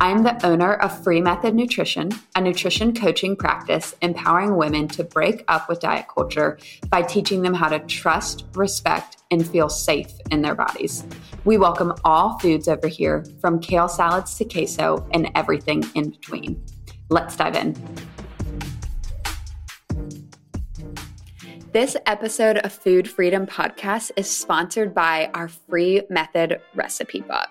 I am the owner of Free Method Nutrition, a nutrition coaching practice empowering women to break up with diet culture by teaching them how to trust, respect, and feel safe in their bodies. We welcome all foods over here, from kale salads to queso and everything in between. Let's dive in. This episode of Food Freedom Podcast is sponsored by our free method recipe book.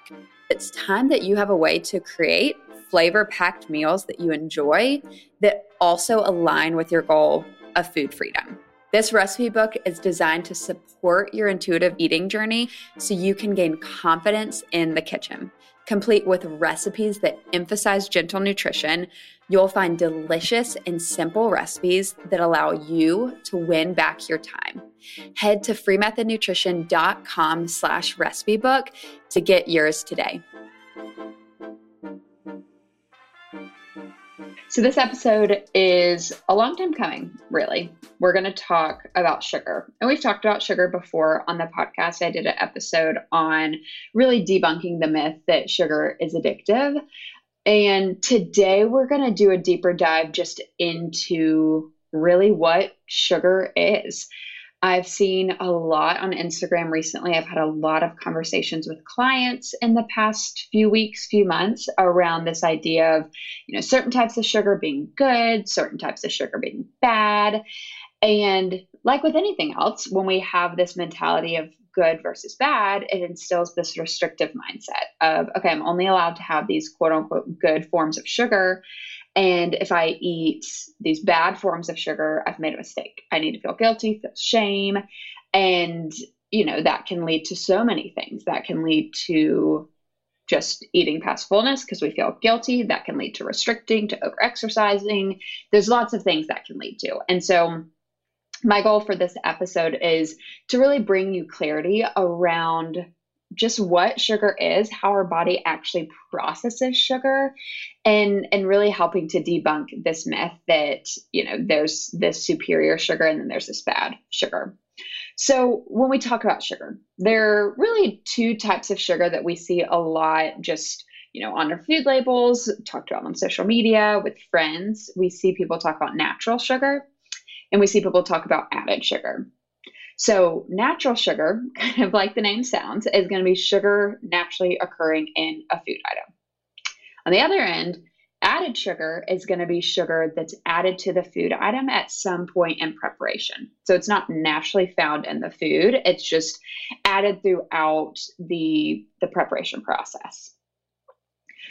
It's time that you have a way to create flavor packed meals that you enjoy that also align with your goal of food freedom. This recipe book is designed to support your intuitive eating journey so you can gain confidence in the kitchen. Complete with recipes that emphasize gentle nutrition, you'll find delicious and simple recipes that allow you to win back your time. Head to freemethodnutrition.com slash recipe book to get yours today. So, this episode is a long time coming, really. We're going to talk about sugar. And we've talked about sugar before on the podcast. I did an episode on really debunking the myth that sugar is addictive. And today we're going to do a deeper dive just into really what sugar is. I've seen a lot on Instagram recently. I've had a lot of conversations with clients in the past few weeks, few months around this idea of, you know, certain types of sugar being good, certain types of sugar being bad. And like with anything else, when we have this mentality of good versus bad, it instills this restrictive mindset of, okay, I'm only allowed to have these quote unquote good forms of sugar. And if I eat these bad forms of sugar, I've made a mistake. I need to feel guilty, feel shame. And, you know, that can lead to so many things. That can lead to just eating past fullness because we feel guilty. That can lead to restricting, to over exercising. There's lots of things that can lead to. And so, my goal for this episode is to really bring you clarity around just what sugar is, how our body actually processes sugar, and and really helping to debunk this myth that you know there's this superior sugar and then there's this bad sugar. So when we talk about sugar, there are really two types of sugar that we see a lot just you know on our food labels, talked about on social media with friends. We see people talk about natural sugar and we see people talk about added sugar. So, natural sugar, kind of like the name sounds, is going to be sugar naturally occurring in a food item. On the other end, added sugar is going to be sugar that's added to the food item at some point in preparation. So, it's not naturally found in the food, it's just added throughout the, the preparation process.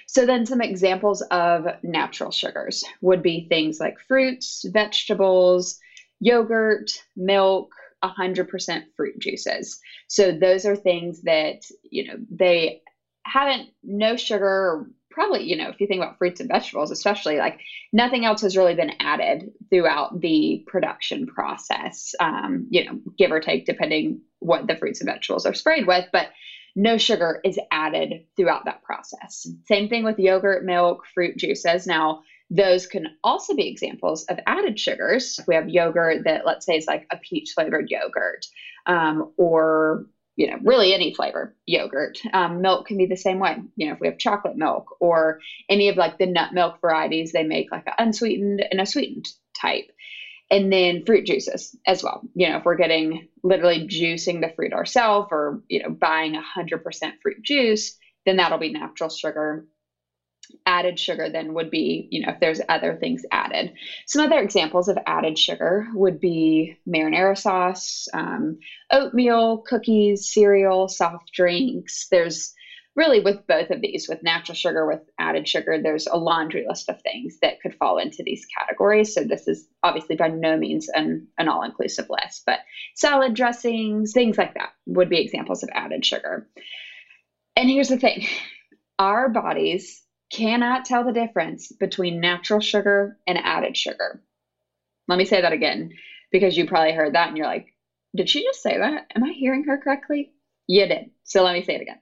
So, then some examples of natural sugars would be things like fruits, vegetables, yogurt, milk, 100% fruit juices. So those are things that, you know, they haven't no sugar probably, you know, if you think about fruits and vegetables, especially like nothing else has really been added throughout the production process, um, you know, give or take, depending what the fruits and vegetables are sprayed with. But no sugar is added throughout that process. Same thing with yogurt, milk, fruit juices. Now, those can also be examples of added sugars. We have yogurt that, let's say, is like a peach flavored yogurt, um, or you know, really any flavor yogurt. Um, milk can be the same way. You know, if we have chocolate milk or any of like the nut milk varieties, they make like an unsweetened and a sweetened type. And then fruit juices as well. You know, if we're getting literally juicing the fruit ourselves or, you know, buying 100% fruit juice, then that'll be natural sugar added sugar then would be, you know, if there's other things added. Some other examples of added sugar would be marinara sauce, um, oatmeal, cookies, cereal, soft drinks. There's really with both of these, with natural sugar, with added sugar, there's a laundry list of things that could fall into these categories. So this is obviously by no means an, an all inclusive list, but salad dressings, things like that would be examples of added sugar. And here's the thing our bodies cannot tell the difference between natural sugar and added sugar. Let me say that again because you probably heard that and you're like, did she just say that? Am I hearing her correctly? You did. So let me say it again.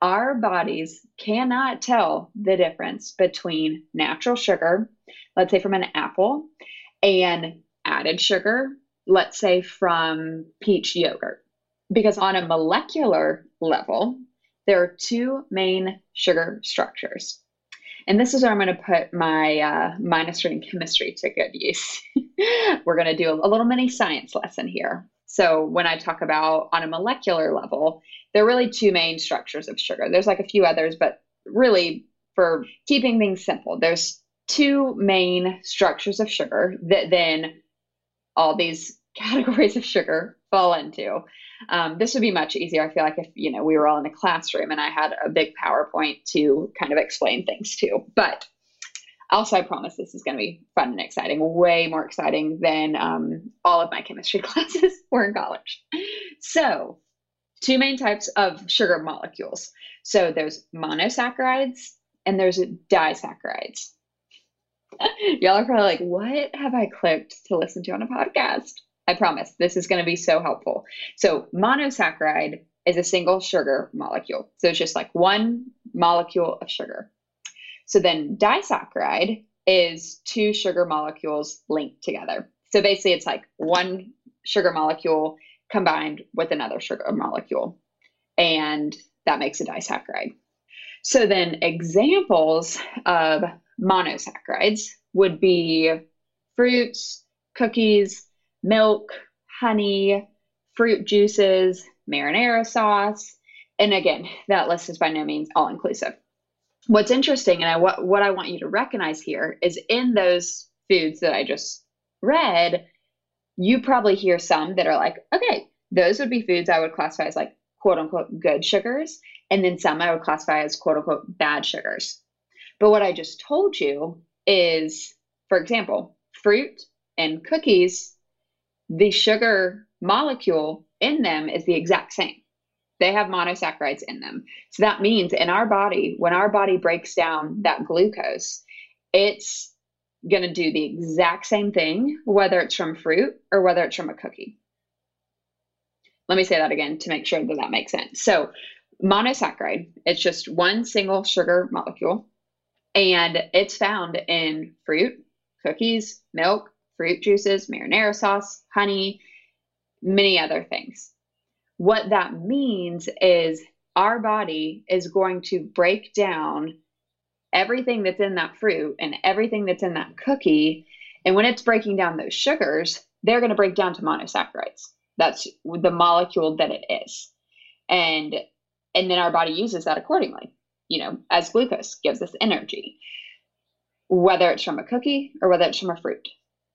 Our bodies cannot tell the difference between natural sugar, let's say from an apple, and added sugar, let's say from peach yogurt. Because on a molecular level, there are two main sugar structures. And this is where I'm going to put my uh, minus in chemistry to good use. We're going to do a little mini science lesson here. So, when I talk about on a molecular level, there are really two main structures of sugar. There's like a few others, but really, for keeping things simple, there's two main structures of sugar that then all these categories of sugar fall into. Um, this would be much easier. I feel like if you know we were all in a classroom and I had a big PowerPoint to kind of explain things to. But also, I promise this is going to be fun and exciting. Way more exciting than um, all of my chemistry classes were in college. So, two main types of sugar molecules. So there's monosaccharides and there's disaccharides. Y'all are probably like, what have I clicked to listen to on a podcast? I promise this is going to be so helpful. So, monosaccharide is a single sugar molecule. So, it's just like one molecule of sugar. So, then disaccharide is two sugar molecules linked together. So, basically, it's like one sugar molecule combined with another sugar molecule. And that makes a disaccharide. So, then examples of monosaccharides would be fruits, cookies, milk, honey, fruit juices, marinara sauce. And again, that list is by no means all inclusive. What's interesting and I, what, what I want you to recognize here is in those foods that I just read, you probably hear some that are like, okay, those would be foods I would classify as like quote unquote good sugars. And then some I would classify as quote unquote bad sugars. But what I just told you is, for example, fruit and cookies the sugar molecule in them is the exact same. They have monosaccharides in them. So that means in our body, when our body breaks down that glucose, it's going to do the exact same thing, whether it's from fruit or whether it's from a cookie. Let me say that again to make sure that that makes sense. So, monosaccharide, it's just one single sugar molecule, and it's found in fruit, cookies, milk, fruit juices, marinara sauce, honey, many other things. What that means is our body is going to break down everything that's in that fruit and everything that's in that cookie. And when it's breaking down those sugars, they're going to break down to monosaccharides. That's the molecule that it is. And and then our body uses that accordingly, you know, as glucose gives us energy, whether it's from a cookie or whether it's from a fruit.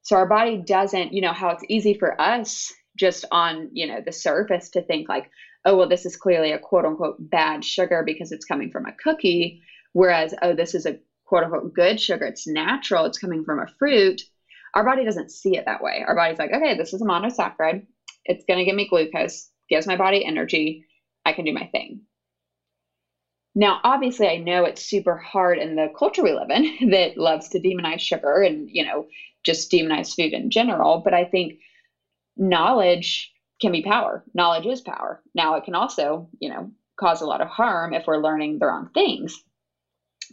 So our body doesn't, you know, how it's easy for us just on, you know, the surface to think like, oh, well, this is clearly a quote unquote bad sugar because it's coming from a cookie. Whereas, oh, this is a quote unquote good sugar. It's natural. It's coming from a fruit. Our body doesn't see it that way. Our body's like, okay, this is a monosaccharide. It's going to give me glucose, gives my body energy. I can do my thing. Now, obviously, I know it's super hard in the culture we live in that loves to demonize sugar and, you know, just demonize food in general. But I think knowledge can be power. Knowledge is power. Now, it can also, you know, cause a lot of harm if we're learning the wrong things.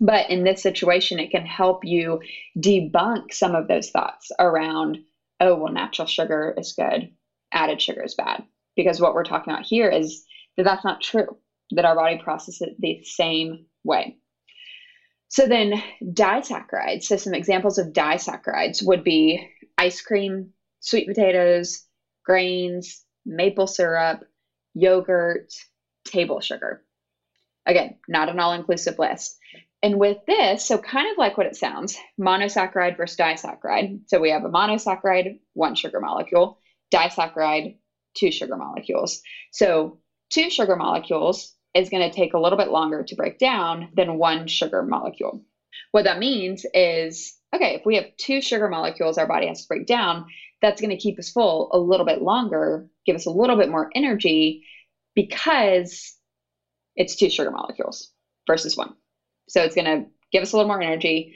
But in this situation, it can help you debunk some of those thoughts around, oh, well, natural sugar is good, added sugar is bad. Because what we're talking about here is that that's not true, that our body processes it the same way. So then disaccharides, so some examples of disaccharides would be ice cream, sweet potatoes, grains, maple syrup, yogurt, table sugar. Again, not an all inclusive list. And with this, so kind of like what it sounds monosaccharide versus disaccharide. So we have a monosaccharide, one sugar molecule, disaccharide, two sugar molecules. So two sugar molecules is going to take a little bit longer to break down than one sugar molecule. What that means is okay, if we have two sugar molecules our body has to break down, that's going to keep us full a little bit longer, give us a little bit more energy because it's two sugar molecules versus one. So it's going to give us a little more energy,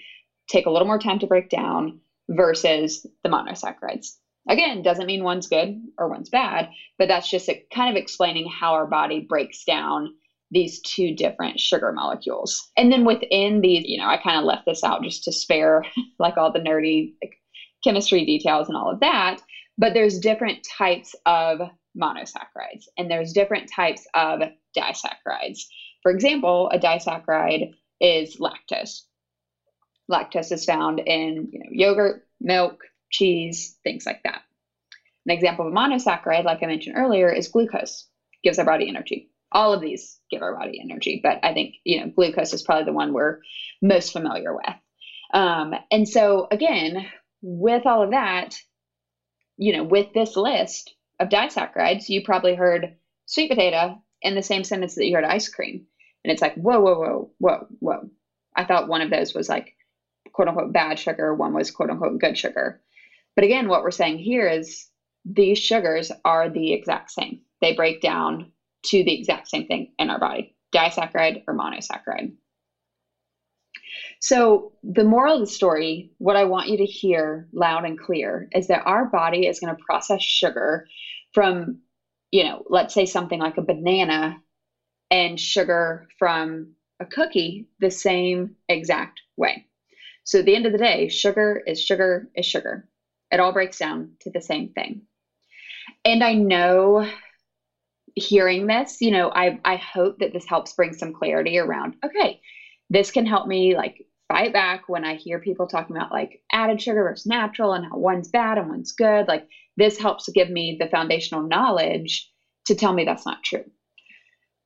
take a little more time to break down versus the monosaccharides. Again, doesn't mean one's good or one's bad, but that's just kind of explaining how our body breaks down these two different sugar molecules. And then within these, you know, I kind of left this out just to spare like all the nerdy like, chemistry details and all of that. But there's different types of monosaccharides and there's different types of disaccharides. For example, a disaccharide is lactose. Lactose is found in you know, yogurt, milk, cheese, things like that. An example of a monosaccharide, like I mentioned earlier, is glucose. Gives our body energy. All of these give our body energy, but I think you know glucose is probably the one we're most familiar with. Um, and so again, with all of that, you know, with this list of disaccharides, you probably heard sweet potato in the same sentence that you heard ice cream. And it's like, whoa, whoa, whoa, whoa, whoa. I thought one of those was like quote unquote bad sugar, one was quote unquote good sugar. But again, what we're saying here is these sugars are the exact same. They break down to the exact same thing in our body disaccharide or monosaccharide. So, the moral of the story, what I want you to hear loud and clear, is that our body is going to process sugar from, you know, let's say something like a banana and sugar from a cookie the same exact way. So at the end of the day, sugar is sugar is sugar. It all breaks down to the same thing. And I know hearing this, you know, I I hope that this helps bring some clarity around, okay, this can help me like fight back when I hear people talking about like added sugar versus natural and how one's bad and one's good. Like this helps give me the foundational knowledge to tell me that's not true.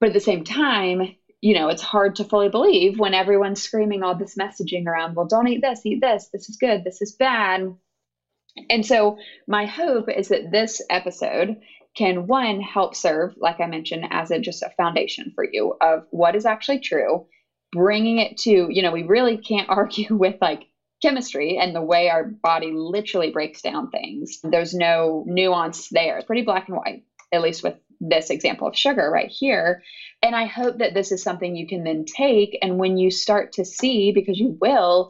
But at the same time, you know, it's hard to fully believe when everyone's screaming all this messaging around, well, don't eat this, eat this, this is good, this is bad. And so, my hope is that this episode can one help serve, like I mentioned, as a just a foundation for you of what is actually true, bringing it to, you know, we really can't argue with like chemistry and the way our body literally breaks down things. There's no nuance there. It's pretty black and white, at least with this example of sugar right here. And I hope that this is something you can then take. And when you start to see, because you will,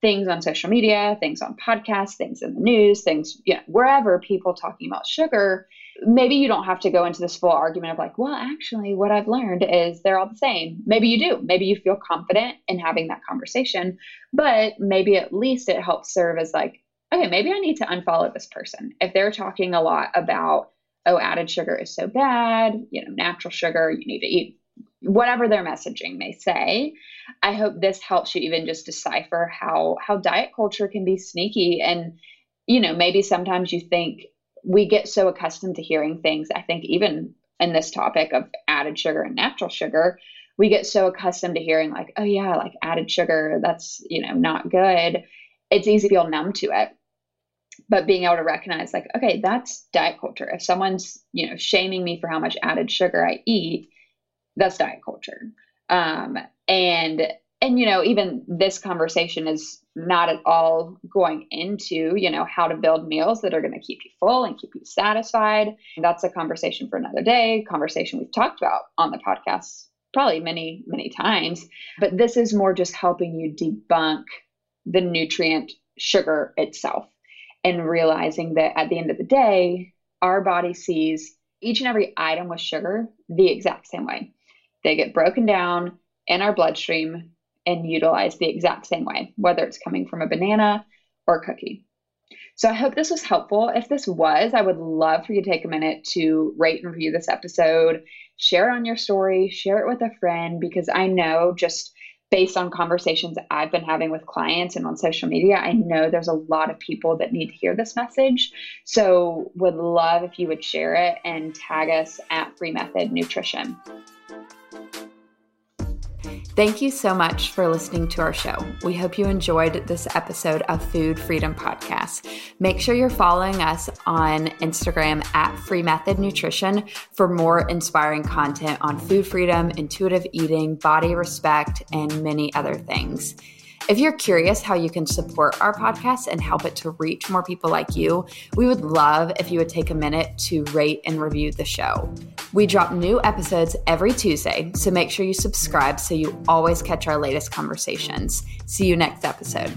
things on social media, things on podcasts, things in the news, things, you know, wherever people talking about sugar, maybe you don't have to go into this full argument of like, well, actually, what I've learned is they're all the same. Maybe you do. Maybe you feel confident in having that conversation, but maybe at least it helps serve as like, okay, maybe I need to unfollow this person. If they're talking a lot about oh, added sugar is so bad, you know, natural sugar, you need to eat whatever their messaging may say. I hope this helps you even just decipher how how diet culture can be sneaky and you know, maybe sometimes you think we get so accustomed to hearing things. I think even in this topic of added sugar and natural sugar, we get so accustomed to hearing like, oh yeah, like added sugar, that's, you know, not good. It's easy to feel numb to it but being able to recognize like okay that's diet culture if someone's you know shaming me for how much added sugar i eat that's diet culture um, and and you know even this conversation is not at all going into you know how to build meals that are going to keep you full and keep you satisfied that's a conversation for another day conversation we've talked about on the podcast probably many many times but this is more just helping you debunk the nutrient sugar itself and realizing that at the end of the day, our body sees each and every item with sugar the exact same way. They get broken down in our bloodstream and utilized the exact same way, whether it's coming from a banana or a cookie. So I hope this was helpful. If this was, I would love for you to take a minute to rate and review this episode, share it on your story, share it with a friend, because I know just based on conversations I've been having with clients and on social media, I know there's a lot of people that need to hear this message. So, would love if you would share it and tag us at Free Method Nutrition. Thank you so much for listening to our show. We hope you enjoyed this episode of Food Freedom Podcast. Make sure you're following us on Instagram at Free Method Nutrition for more inspiring content on food freedom, intuitive eating, body respect, and many other things. If you're curious how you can support our podcast and help it to reach more people like you, we would love if you would take a minute to rate and review the show. We drop new episodes every Tuesday, so make sure you subscribe so you always catch our latest conversations. See you next episode.